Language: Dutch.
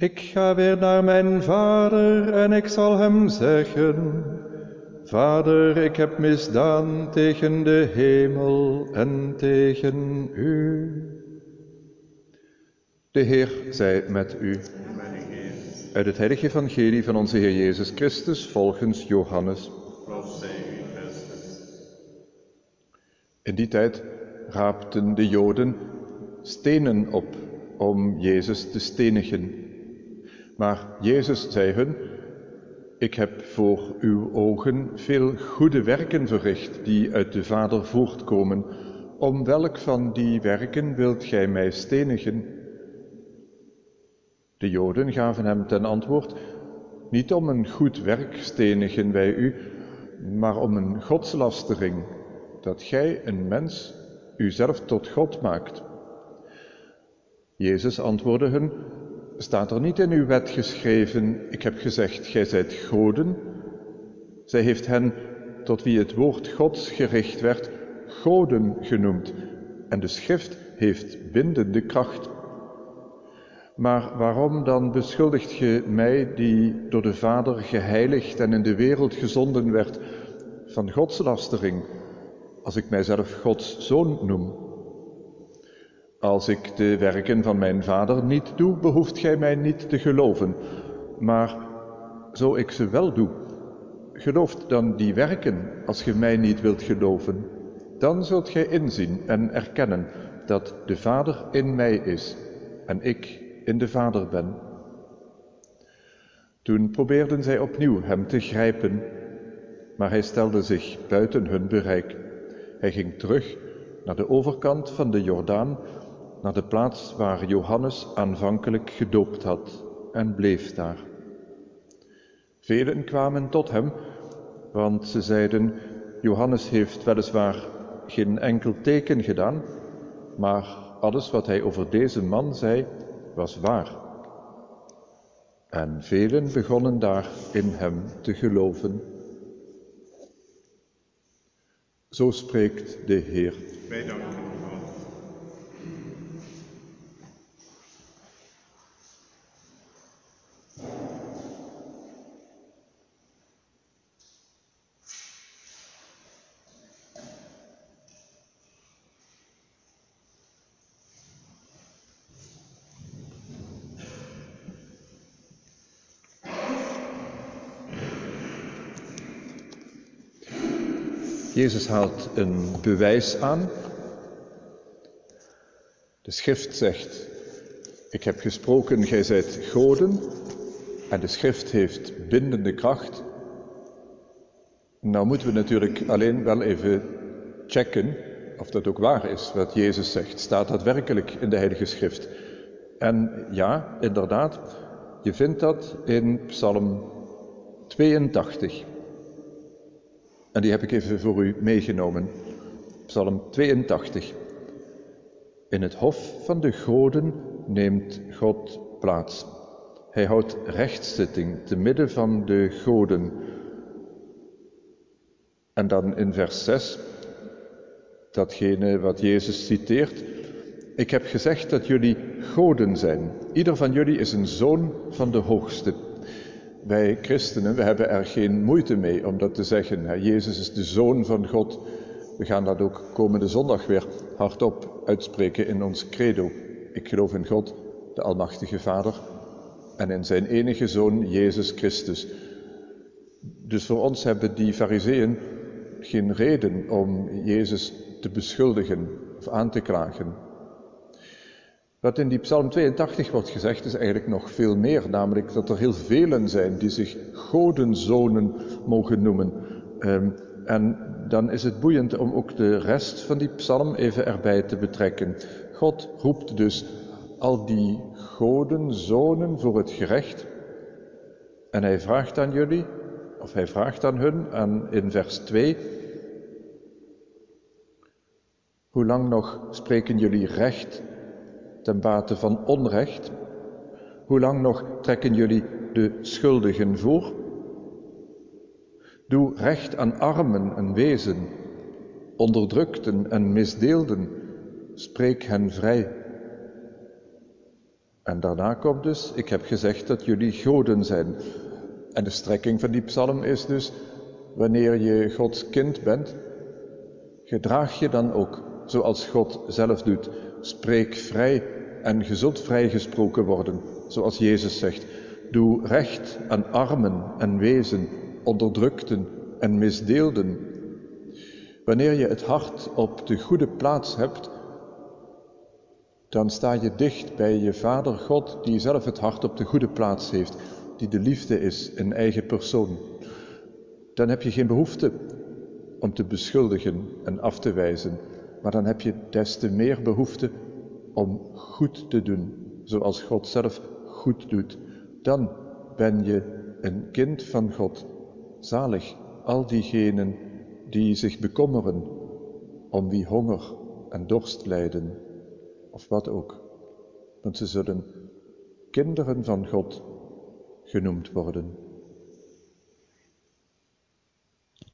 Ik ga weer naar mijn vader en ik zal hem zeggen, Vader, ik heb misdaan tegen de hemel en tegen u. De Heer zij met u. Uit het heilige evangelie van onze Heer Jezus Christus volgens Johannes. In die tijd raapten de Joden stenen op om Jezus te stenigen. Maar Jezus zei hun, ik heb voor uw ogen veel goede werken verricht die uit de Vader voortkomen. Om welk van die werken wilt gij mij stenigen? De Joden gaven hem ten antwoord, niet om een goed werk stenigen wij u, maar om een godslastering, dat gij een mens uzelf tot God maakt. Jezus antwoordde hun, staat er niet in uw wet geschreven, ik heb gezegd, gij zijt goden? Zij heeft hen, tot wie het woord Gods gericht werd, goden genoemd, en de schrift heeft bindende kracht. Maar waarom dan beschuldigt ge mij, die door de Vader geheiligd en in de wereld gezonden werd, van godslastering, als ik mijzelf Gods zoon noem? Als ik de werken van mijn Vader niet doe, behoeft gij mij niet te geloven. Maar zo ik ze wel doe, gelooft dan die werken als ge mij niet wilt geloven. Dan zult gij inzien en erkennen dat de Vader in mij is en ik in de Vader ben. Toen probeerden zij opnieuw hem te grijpen, maar hij stelde zich buiten hun bereik. Hij ging terug naar de overkant van de Jordaan naar de plaats waar Johannes aanvankelijk gedoopt had en bleef daar. Velen kwamen tot hem, want ze zeiden, Johannes heeft weliswaar geen enkel teken gedaan, maar alles wat hij over deze man zei, was waar. En velen begonnen daar in hem te geloven. Zo spreekt de Heer. Wij danken Jezus haalt een bewijs aan. De schrift zegt, ik heb gesproken, gij zijt goden. En de schrift heeft bindende kracht. Nou moeten we natuurlijk alleen wel even checken of dat ook waar is wat Jezus zegt. Staat dat werkelijk in de Heilige Schrift? En ja, inderdaad, je vindt dat in Psalm 82. En die heb ik even voor u meegenomen. Psalm 82. In het hof van de goden neemt God plaats. Hij houdt rechtszitting te midden van de goden. En dan in vers 6, datgene wat Jezus citeert. Ik heb gezegd dat jullie goden zijn. Ieder van jullie is een zoon van de Hoogste. Wij christenen, we hebben er geen moeite mee om dat te zeggen. Jezus is de Zoon van God. We gaan dat ook komende zondag weer hardop uitspreken in ons credo. Ik geloof in God, de Almachtige Vader, en in zijn enige Zoon, Jezus Christus. Dus voor ons hebben die fariseeën geen reden om Jezus te beschuldigen of aan te klagen. Wat in die Psalm 82 wordt gezegd is eigenlijk nog veel meer, namelijk dat er heel velen zijn die zich godenzonen mogen noemen. Um, en dan is het boeiend om ook de rest van die psalm even erbij te betrekken. God roept dus al die godenzonen voor het gerecht. En hij vraagt aan jullie, of hij vraagt aan hun, aan, in vers 2, hoe lang nog spreken jullie recht ten bate van onrecht? Hoe lang nog trekken jullie de schuldigen voor? Doe recht aan armen en wezen, onderdrukten en misdeelden, spreek hen vrij. En daarna komt dus, ik heb gezegd dat jullie goden zijn. En de strekking van die psalm is dus, wanneer je Gods kind bent, gedraag je dan ook zoals God zelf doet. Spreek vrij en gezond vrijgesproken worden, zoals Jezus zegt. Doe recht aan armen en wezen, onderdrukten en misdeelden. Wanneer je het hart op de goede plaats hebt, dan sta je dicht bij je Vader God, die zelf het hart op de goede plaats heeft, die de liefde is in eigen persoon. Dan heb je geen behoefte om te beschuldigen en af te wijzen, maar dan heb je des te meer behoefte om goed te doen, zoals God zelf goed doet. Dan ben je een kind van God. Zalig al diegenen die zich bekommeren om wie honger en dorst lijden, of wat ook. Want ze zullen kinderen van God genoemd worden.